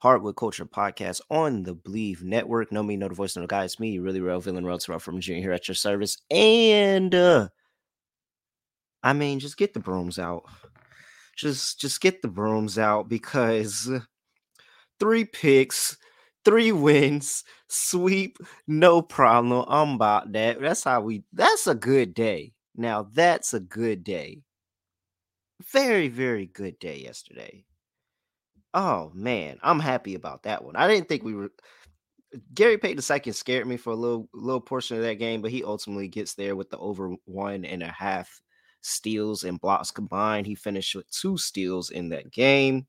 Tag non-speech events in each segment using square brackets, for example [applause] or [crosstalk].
Hardwood Culture Podcast on the Believe Network. No me, no the voice, no the guy. It's me, really real villain, real from Junior here at your service. And uh I mean, just get the brooms out. Just just get the brooms out because three picks, three wins, sweep, no problem. I'm about that. That's how we that's a good day. Now that's a good day. Very, very good day yesterday. Oh man, I'm happy about that one. I didn't think we were. Gary Payton II scared me for a little little portion of that game, but he ultimately gets there with the over one and a half steals and blocks combined. He finished with two steals in that game.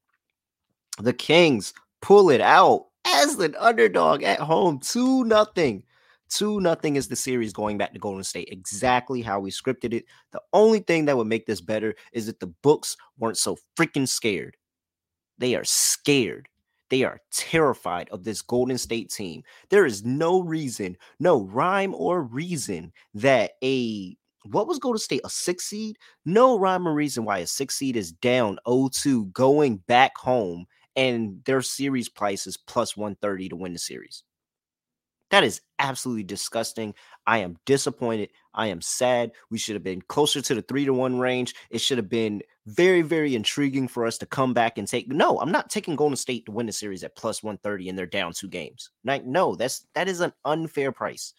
The Kings pull it out as an underdog at home, two nothing. Two nothing is the series going back to Golden State. Exactly how we scripted it. The only thing that would make this better is that the books weren't so freaking scared. They are scared. They are terrified of this Golden State team. There is no reason, no rhyme or reason that a what was Golden State a six seed? No rhyme or reason why a six seed is down 0-2 going back home and their series price is plus 130 to win the series. That is absolutely disgusting. I am disappointed. I am sad. We should have been closer to the three to one range. It should have been very, very intriguing for us to come back and take. No, I'm not taking Golden State to win the series at plus 130 and they're down two games. Like, no, that's that is an unfair price.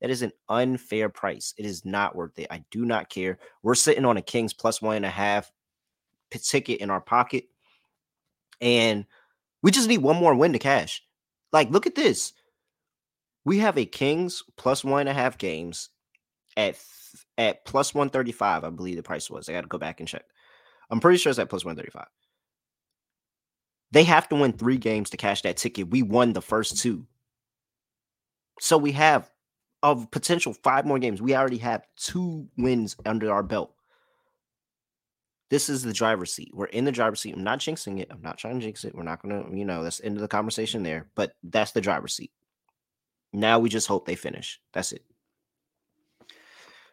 That is an unfair price. It is not worth it. I do not care. We're sitting on a Kings plus one and a half ticket in our pocket. And we just need one more win to cash. Like, look at this we have a Kings plus one and a half games at at plus 135, I believe the price was. I got to go back and check. I'm pretty sure it's at plus 135. They have to win three games to cash that ticket. We won the first two. So we have of potential five more games. We already have two wins under our belt. This is the driver's seat. We're in the driver's seat. I'm not jinxing it. I'm not trying to jinx it. We're not to, you know, that's end of the conversation there. But that's the driver's seat. Now we just hope they finish. That's it.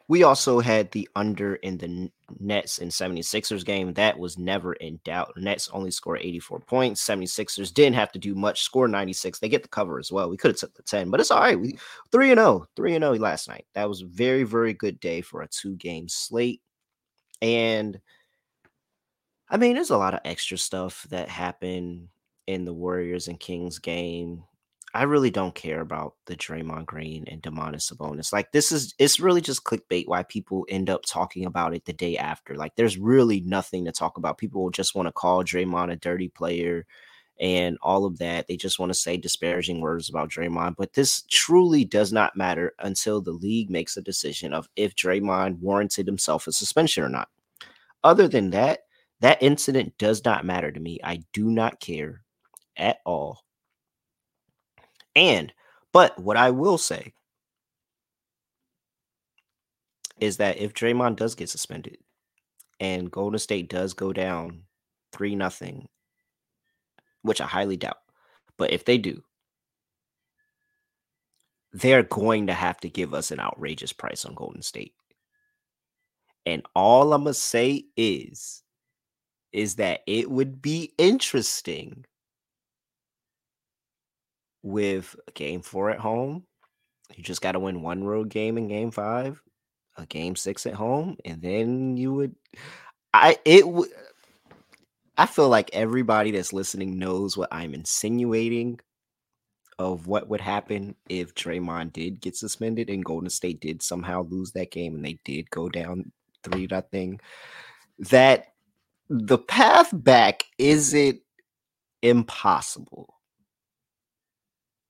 We also had the under in the Nets and 76ers game. That was never in doubt. Nets only scored 84 points. 76ers didn't have to do much, score 96. They get the cover as well. We could have took the 10, but it's all right. We 3 and 0, 3 and 0 last night. That was a very, very good day for a two game slate. And I mean, there's a lot of extra stuff that happened in the Warriors and Kings game. I really don't care about the Draymond Green and Domantas Sabonis. Like this is it's really just clickbait why people end up talking about it the day after. Like there's really nothing to talk about. People just want to call Draymond a dirty player and all of that. They just want to say disparaging words about Draymond, but this truly does not matter until the league makes a decision of if Draymond warranted himself a suspension or not. Other than that, that incident does not matter to me. I do not care at all and, but what I will say is that if Draymond does get suspended and Golden State does go down 3 nothing, which I highly doubt, but if they do, they're going to have to give us an outrageous price on Golden State. And all I'm going to say is is that it would be interesting with game four at home. You just got to win one road game in game five, a game six at home, and then you would. I it. I feel like everybody that's listening knows what I'm insinuating of what would happen if Draymond did get suspended and Golden State did somehow lose that game and they did go down three nothing. That the path back isn't impossible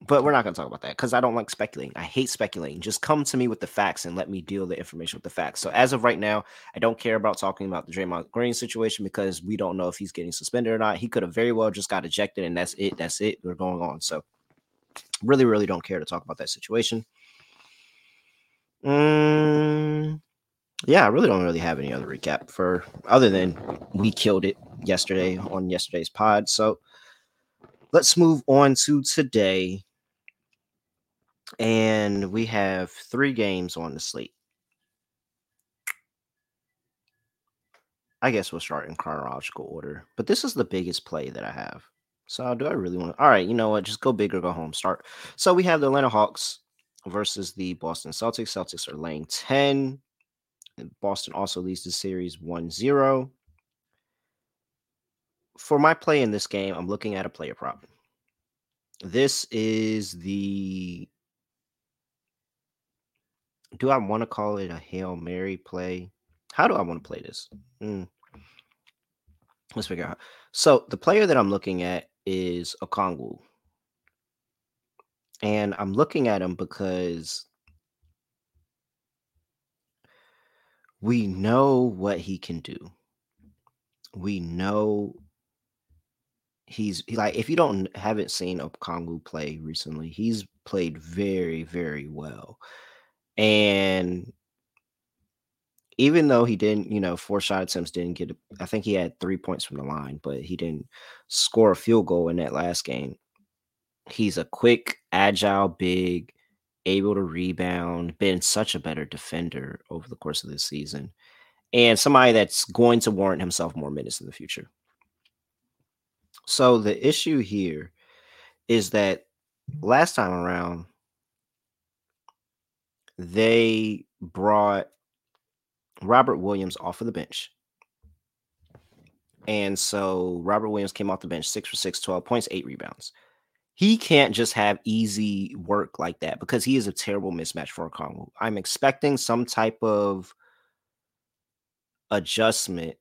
but we're not going to talk about that because I don't like speculating. I hate speculating. Just come to me with the facts and let me deal the information with the facts. So as of right now, I don't care about talking about the Draymond Green situation because we don't know if he's getting suspended or not. He could have very well just got ejected, and that's it. That's it. We're going on. So really, really don't care to talk about that situation. Mm, yeah, I really don't really have any other recap for other than we killed it yesterday on yesterday's pod. So let's move on to today. And we have three games on the slate. I guess we'll start in chronological order, but this is the biggest play that I have. So do I really want to? All right, you know what? Just go big or go home. Start. So we have the Atlanta Hawks versus the Boston Celtics. Celtics are laying 10. And Boston also leads the series 1-0. For my play in this game, I'm looking at a player prop. This is the do I want to call it a Hail Mary play? How do I want to play this? Mm. Let's figure out. So the player that I'm looking at is Okongwu. And I'm looking at him because we know what he can do. We know he's he, like if you don't haven't seen Okongwu play recently, he's played very, very well. And even though he didn't, you know, four shot attempts didn't get, I think he had three points from the line, but he didn't score a field goal in that last game. He's a quick, agile, big, able to rebound, been such a better defender over the course of this season, and somebody that's going to warrant himself more minutes in the future. So the issue here is that last time around, they brought Robert Williams off of the bench. And so Robert Williams came off the bench, six for six, 12 points, eight rebounds. He can't just have easy work like that because he is a terrible mismatch for Okongwu. I'm expecting some type of adjustment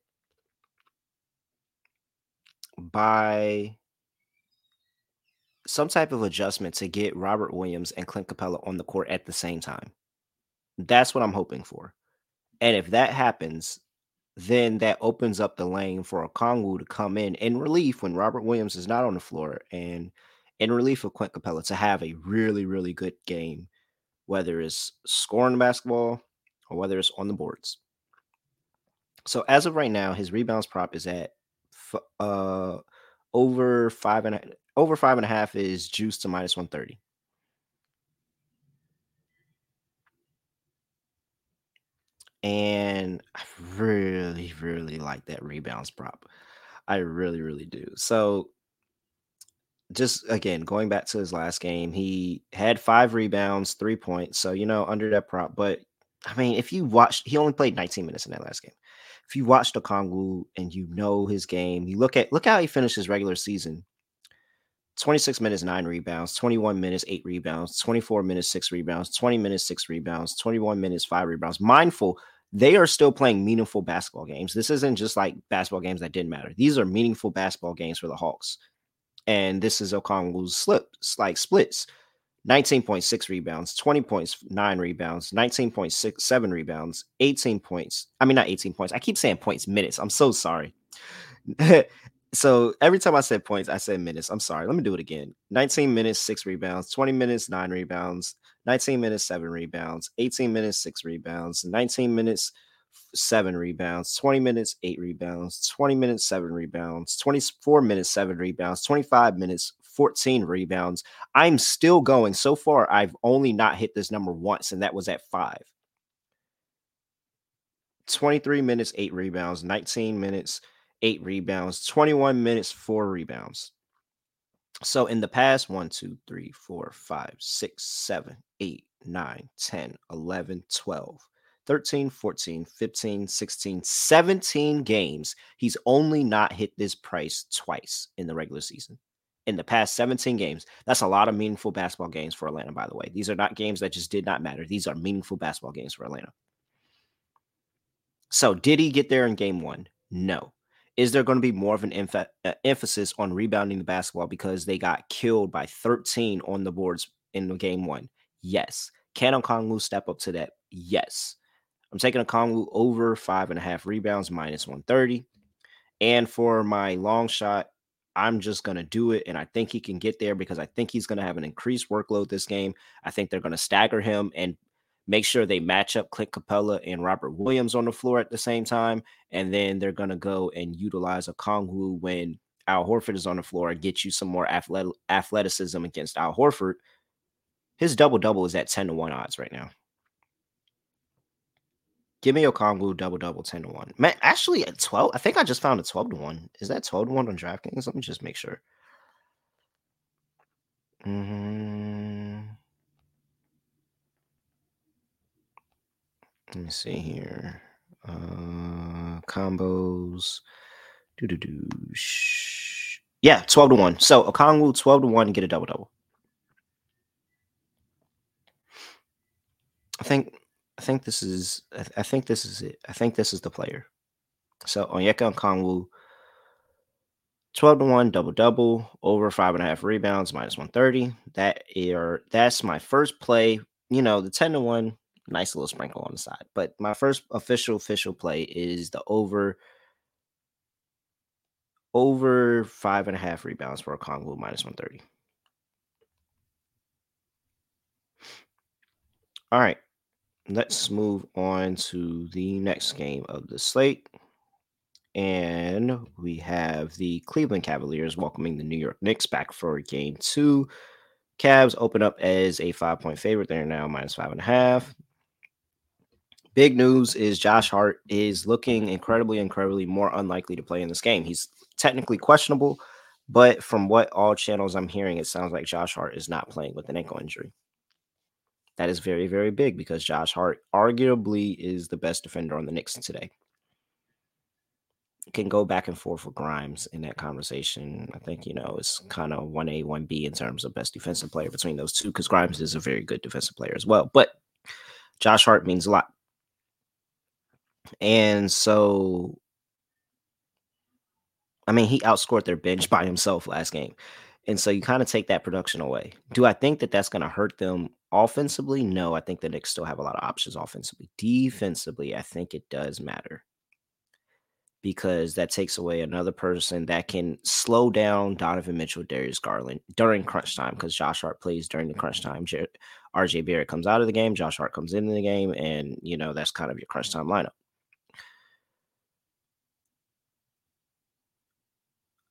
by some type of adjustment to get Robert Williams and Clint Capela on the court at the same time. That's what I'm hoping for. And if that happens, then that opens up the lane for Okongwu to come in in relief when Robert Williams is not on the floor and in relief of Clint Capela to have a really, really good game, whether it's scoring basketball or whether it's on the boards. So as of right now, his rebounds prop is at uh over five and a, over five and a half is juice to minus 130. And I really, really like that rebounds prop. I really, really do. So just again, going back to his last game, he had five rebounds, three points. So, you know, under that prop. But I mean, if you watched, he only played 19 minutes in that last game. If you watched Okongwu and you know his game, you look at look how he finished his regular season. 26 minutes, nine rebounds, 21 minutes, eight rebounds, 24 minutes, six rebounds, 20 minutes, six rebounds, 21 minutes, five rebounds. Mindful, they are still playing meaningful basketball games. This isn't just like basketball games that didn't matter. These are meaningful basketball games for the Hawks. And this is Okongwu's slips, like splits. 19.6 rebounds, 20 points, nine rebounds, 19.6, seven rebounds, 18 points. I mean, not 18 points. I keep saying points, minutes. I'm so sorry. [laughs] so every time I said points, I said minutes. I'm sorry. Let me do it again. 19 minutes, six rebounds, 20 minutes, nine rebounds, 19 minutes, seven rebounds, 18 minutes, six rebounds, 19 minutes, seven rebounds, 20 minutes, eight rebounds, 20 minutes, seven rebounds, 24 minutes, seven rebounds, 25 minutes, 14 rebounds. I'm still going. So far, I've only not hit this number once, and that was at five. 23 minutes, eight rebounds, 19 minutes, eight rebounds, 21 minutes, four rebounds. So in the past, one, two, three, four, five, six, seven, eight, nine, 10, 11, 12, 13, 14, 15, 16, 17 games, he's only not hit this price twice in the regular season. In the past 17 games, that's a lot of meaningful basketball games for Atlanta, by the way. These are not games that just did not matter. These are meaningful basketball games for Atlanta. So, did he get there in game one? No. Is there going to be more of an emph- uh, emphasis on rebounding the basketball because they got killed by 13 on the boards in the game one? Yes. Can Okongwu step up to that? Yes. I'm taking Okongwu over five and a half rebounds, minus 130. And for my long shot, I'm just going to do it. And I think he can get there because I think he's going to have an increased workload this game. I think they're going to stagger him. And make sure they match up Clint Capela and Robert Williams on the floor at the same time. And then they're going to go and utilize Okongwu when Al Horford is on the floor and get you some more athletic, athleticism against Al Horford. His double double is at 10 to 1 odds right now. Give me Okongwu double double 10 to 1. Man, actually at 12, I think I just found a 12 to 1. Is that 12 to 1 on DraftKings? Let me just make sure. Mm-hmm. Let me see here. Uh combos. Do do do. Yeah, 12 to 1. So Okongwu 12 to 1 get a double double. I think I think this is I, think this is it. I think this is the player. So Onyeka Okongwu, 12 to 1 double double over five and a half rebounds minus 130. That are that's my first play. You know, the 10 to 1, nice little sprinkle on the side. But my first official official play is the over over five and a half rebounds for Okongwu minus 130. All right let's move on to the next game of the slate. And we have the Cleveland Cavaliers welcoming the New York Knicks back for game two. Cavs open up as a five point favorite. They're now minus five and a half. Big news is Josh Hart is looking incredibly, incredibly more unlikely to play in this game. He's technically questionable, but from what all channels I'm hearing, it sounds like Josh Hart is not playing with an ankle injury. That is very, very big because Josh Hart arguably is the best defender on the Knicks today. Can go back and forth with Grimes in that conversation. I think, you know, it's kind of 1A, 1B in terms of best defensive player between those two because Grimes is a very good defensive player as well. But Josh Hart means a lot. And so, I mean, he outscored their bench [laughs] by himself last game. And so you kind of take that production away. Do I think that that's going to hurt them Offensively, no, I think the Knicks still have a lot of options offensively. Defensively, I think it does matter because that takes away another person that can slow down Donovan Mitchell, Darius Garland during crunch time because Josh Hart plays during the crunch time. RJ Barrett comes out of the game, Josh Hart comes into the game, and you know that's kind of your crunch time lineup.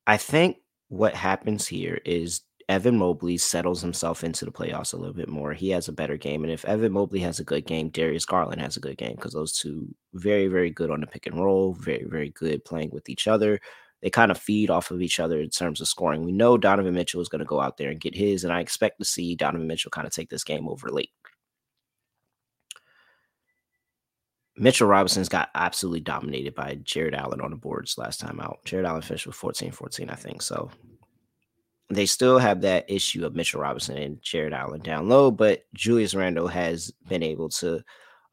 I think what happens here is Evan Mobley settles himself into the playoffs a little bit more. He has a better game. And if Evan Mobley has a good game, Darius Garland has a good game because those two very, very good on the pick and roll, very, very good playing with each other. They kind of feed off of each other in terms of scoring. We know Donovan Mitchell is going to go out there and get his, and I expect to see Donovan Mitchell kind of take this game over late. Mitchell Robinson's got absolutely dominated by Jarrett Allen on the boards last time out. Jarrett Allen finished with 14 14, I think. So they still have that issue of Mitchell Robinson and Jarrett Allen down low, but Julius Randle has been able to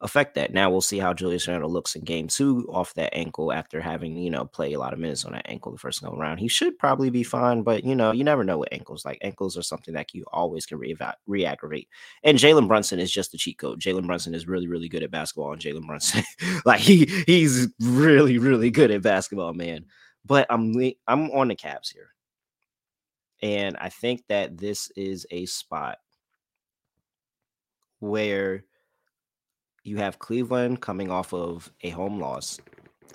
affect that. Now we'll see how Julius Randle looks in game two off that ankle after having, you know, play a lot of minutes on that ankle the first go around. He should probably be fine, but you know, you never know with ankles. Like ankles are something that you always can re aggravate. And Jalen Brunson is just a cheat code. Jalen Brunson is really, really good at basketball, and Jalen Brunson, [laughs] like he he's really, really good at basketball, man. But I'm I'm on the Cavs here. And I think that this is a spot where you have Cleveland coming off of a home loss.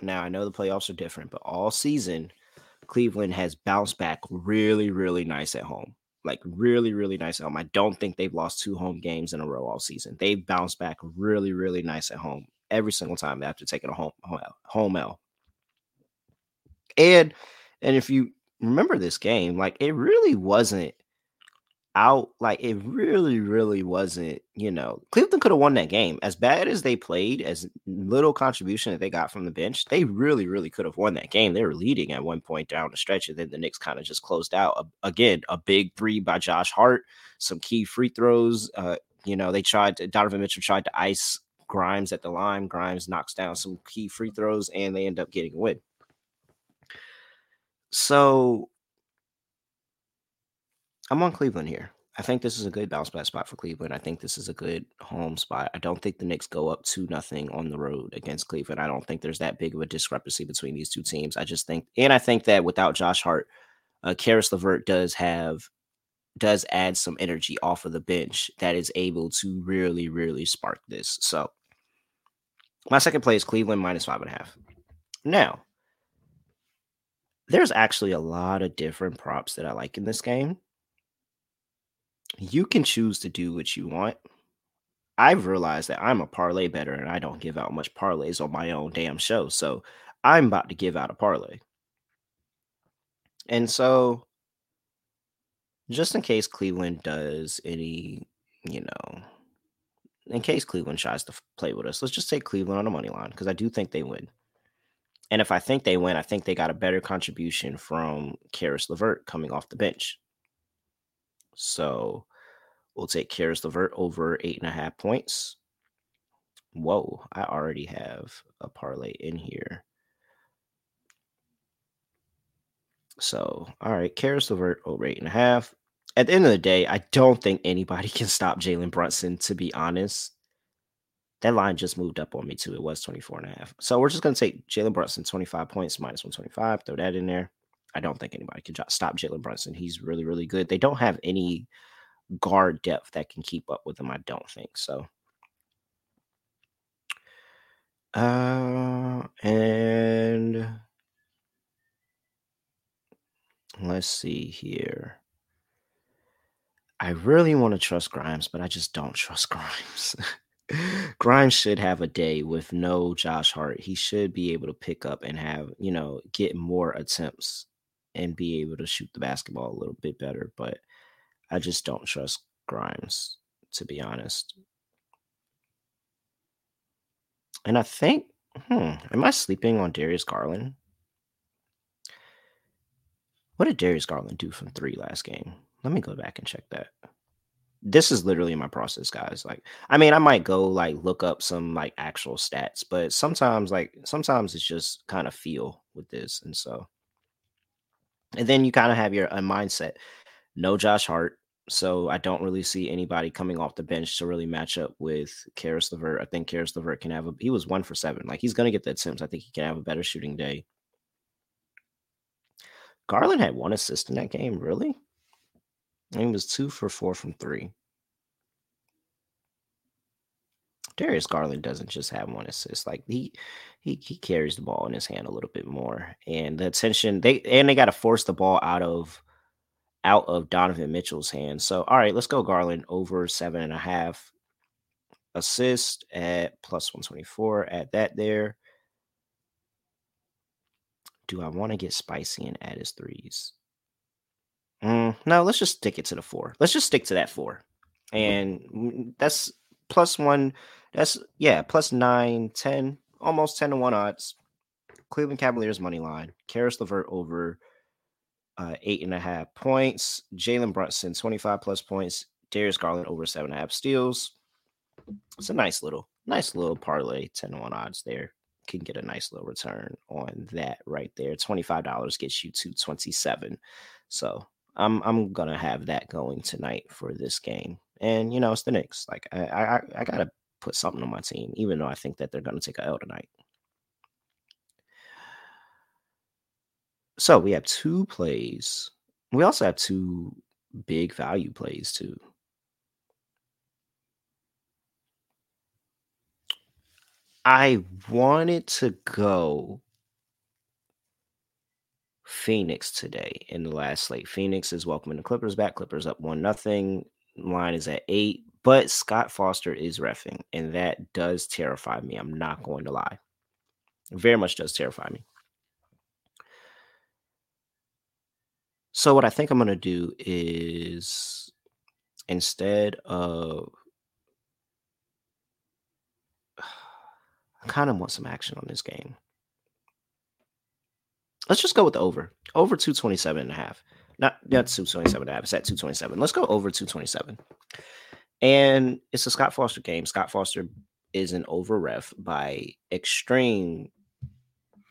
Now, I know the playoffs are different, but all season, Cleveland has bounced back really, really nice at home. Like, really, really nice at home. I don't think they've lost two home games in a row all season. They've bounced back really, really nice at home every single time after taking a home, home L. And and if you remember this game, like it really wasn't out. Like it really, really wasn't. You know, Cleveland could have won that game. As bad as they played, as little contribution that they got from the bench, they really, really could have won that game. They were leading at one point down the stretch, and then the Knicks kind of just closed out. Again, a big three by Josh Hart, some key free throws. Uh, you know, they tried to, Donovan Mitchell tried to ice Grimes at the line. Grimes knocks down some key free throws, and they end up getting a win. So I'm on Cleveland here. I think this is a good bounce back spot for Cleveland. I think this is a good home spot. I don't think the Knicks go up two nothing on the road against Cleveland. I don't think there's that big of a discrepancy between these two teams. I just think, and I think that without Josh Hart, uh, Caris LeVert does have does add some energy off of the bench that is able to really, really spark this. So my second play is Cleveland minus five and a half. Now, there's actually a lot of different props that I like in this game. You can choose to do what you want. I've realized that I'm a parlay better and I don't give out much parlays on my own damn show. So I'm about to give out a parlay. And so just in case Cleveland does any, you know, in case Cleveland tries to play with us, let's just take Cleveland on the money line because I do think they win. And if I think they win, I think they got a better contribution from Caris LeVert coming off the bench. So we'll take Caris LeVert over eight and a half points. Whoa, I already have a parlay in here. So, all right, Caris LeVert over eight and a half. At the end of the day, I don't think anybody [laughs] can stop Jalen Brunson, to be honest. That line just moved up on me too. It was 24 and a half. So we're just going to take Jalen Brunson, 25 points, minus 125. Throw that in there. I don't think anybody can stop Jalen Brunson. He's really, really good. They don't have any guard depth that can keep up with him. I don't think so. Uh, and let's see here. I really want to trust Grimes, but I just don't trust [laughs] Grimes. Grimes should have a day with no Josh Hart. He should be able to pick up and have, you know, get more attempts and be able to shoot the basketball a little bit better. But I just don't trust Grimes, to be honest. And I think, hmm, am I sleeping on Darius Garland? What did Darius Garland do from three last game? Let me go back and check that this is literally my process, guys. Like, I mean, I might go like look up some like actual stats, but sometimes, like, sometimes it's just kind of feel with this. And so, and then you kind of have your a mindset. No Josh Hart. So I don't really see anybody coming off the bench to really match up with Caris LeVert. I think Caris LeVert can have a he was one for seven. Like he's gonna get the attempts. I think he can have a better shooting day. Garland had one assist in that game, really? He was two for four from three. Darius Garland doesn't just have one assist. Like he he he carries the ball in his hand a little bit more. And the attention they and they got to force the ball out of out of Donovan Mitchell's hands. So all right, let's go Garland over seven and a half assist at plus 124 at that there. Do I want to get spicy and add his threes? Mm, no, let's just stick it to the four. Let's just stick to that four. And that's plus one. That's yeah, plus nine, 10, almost 10 to 1 odds. Cleveland Cavaliers money line. Caris LeVert over uh, eight and a half points. Jalen Brunson, 25 plus points. Darius Garland over seven and a half steals. It's a nice little, nice little parlay, 10 to 1 odds there. Can get a nice little return on that right there. $25 gets you to 27. So I'm I'm gonna have that going tonight for this game. And you know, it's the Knicks. Like I I, I gotta put something on my team, even though I think that they're gonna take a L tonight. So we have two plays. We also have two big value plays too. I wanted to go Phoenix today in the last slate. Phoenix is welcoming the Clippers back. Clippers up one nothing. Line is at eight, but Scott Foster is refing, and that does terrify me. I'm not going to lie. very much does terrify me. So what I think I'm going to do is instead of [sighs] I kind of want some action on this game. Let's just go with the over. Over 227 and a half. Not not 227 and a half. It's at 227. Let's go over 227. And it's a Scott Foster game. Scott Foster is an over ref by extreme,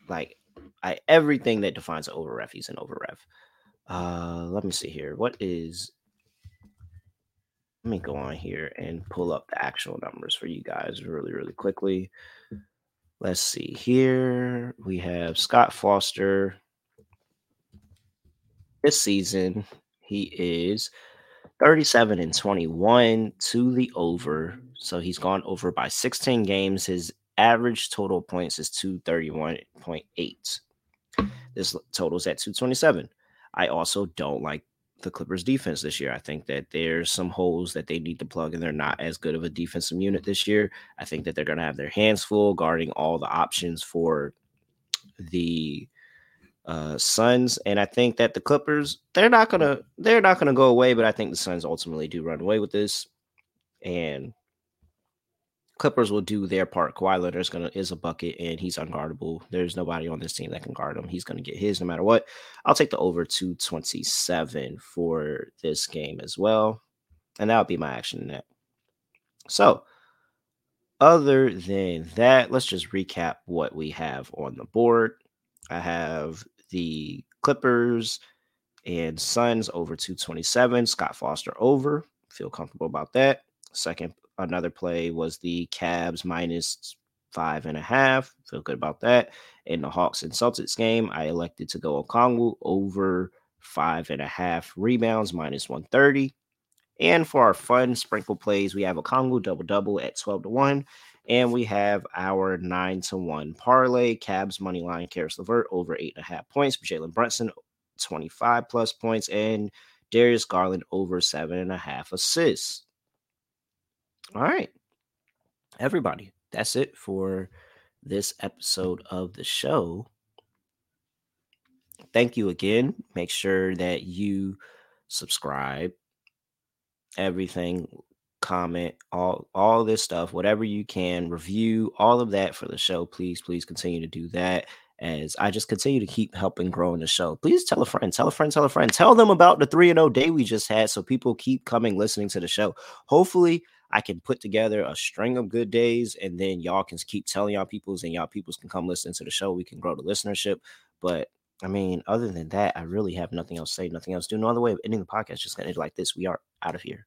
like I everything that defines an over ref, he's an over ref. Uh let me see here. What is let me go on here and pull up the actual numbers for you guys really, really quickly. Let's see here. We have Scott Foster. This season, he is 37 and 21 to the over. So he's gone over by 16 games. His average total points is 231.8. This totals at 227. I also don't like the Clippers defense this year. I think that there's some holes that they need to plug, and they're not as good of a defensive unit this year. I think that they're going to have their hands full guarding all the options for the uh Suns and I think that the Clippers they're not going to they're not going to go away but I think the Suns ultimately do run away with this and Clippers will do their part. Kawhi Leonard's gonna is a bucket and he's unguardable. There's nobody on this team that can guard him. He's gonna get his no matter what. I'll take the over to 27 for this game as well. And that'll be my action net. So other than that, let's just recap what we have on the board. I have the Clippers and Suns over 227. Scott Foster over. Feel comfortable about that. Second Another play was the Cavs minus five and a half. Feel good about that. In the Hawks and Celtics game, I elected to go Okongwu over five and a half rebounds minus 130. And for our fun sprinkle plays, we have a Okongwu double double at 12 to 1. And we have our 9 to 1 parlay. Cavs money line, Caris LeVert over 8.5 points. Jalen Brunson, 25 plus points. And Darius Garland over 7.5 assists. All right. Everybody, that's it for this episode of the show. Thank you again. Make sure that you subscribe, everything, comment, all all this stuff, whatever you can, review all of that for the show. Please, please continue to do that as I just continue to keep helping growing the show. Please tell a friend, tell a friend, tell a friend, tell them about the 3 and 0 day we just had so people keep coming listening to the show. Hopefully, I can put together a string of good days and then y'all can keep telling y'all peoples and y'all peoples can come listen to the show. We can grow the listenership. But I mean, other than that, I really have nothing else to say, nothing else to do. No other way of ending the podcast. Just gonna like this. We are out of here.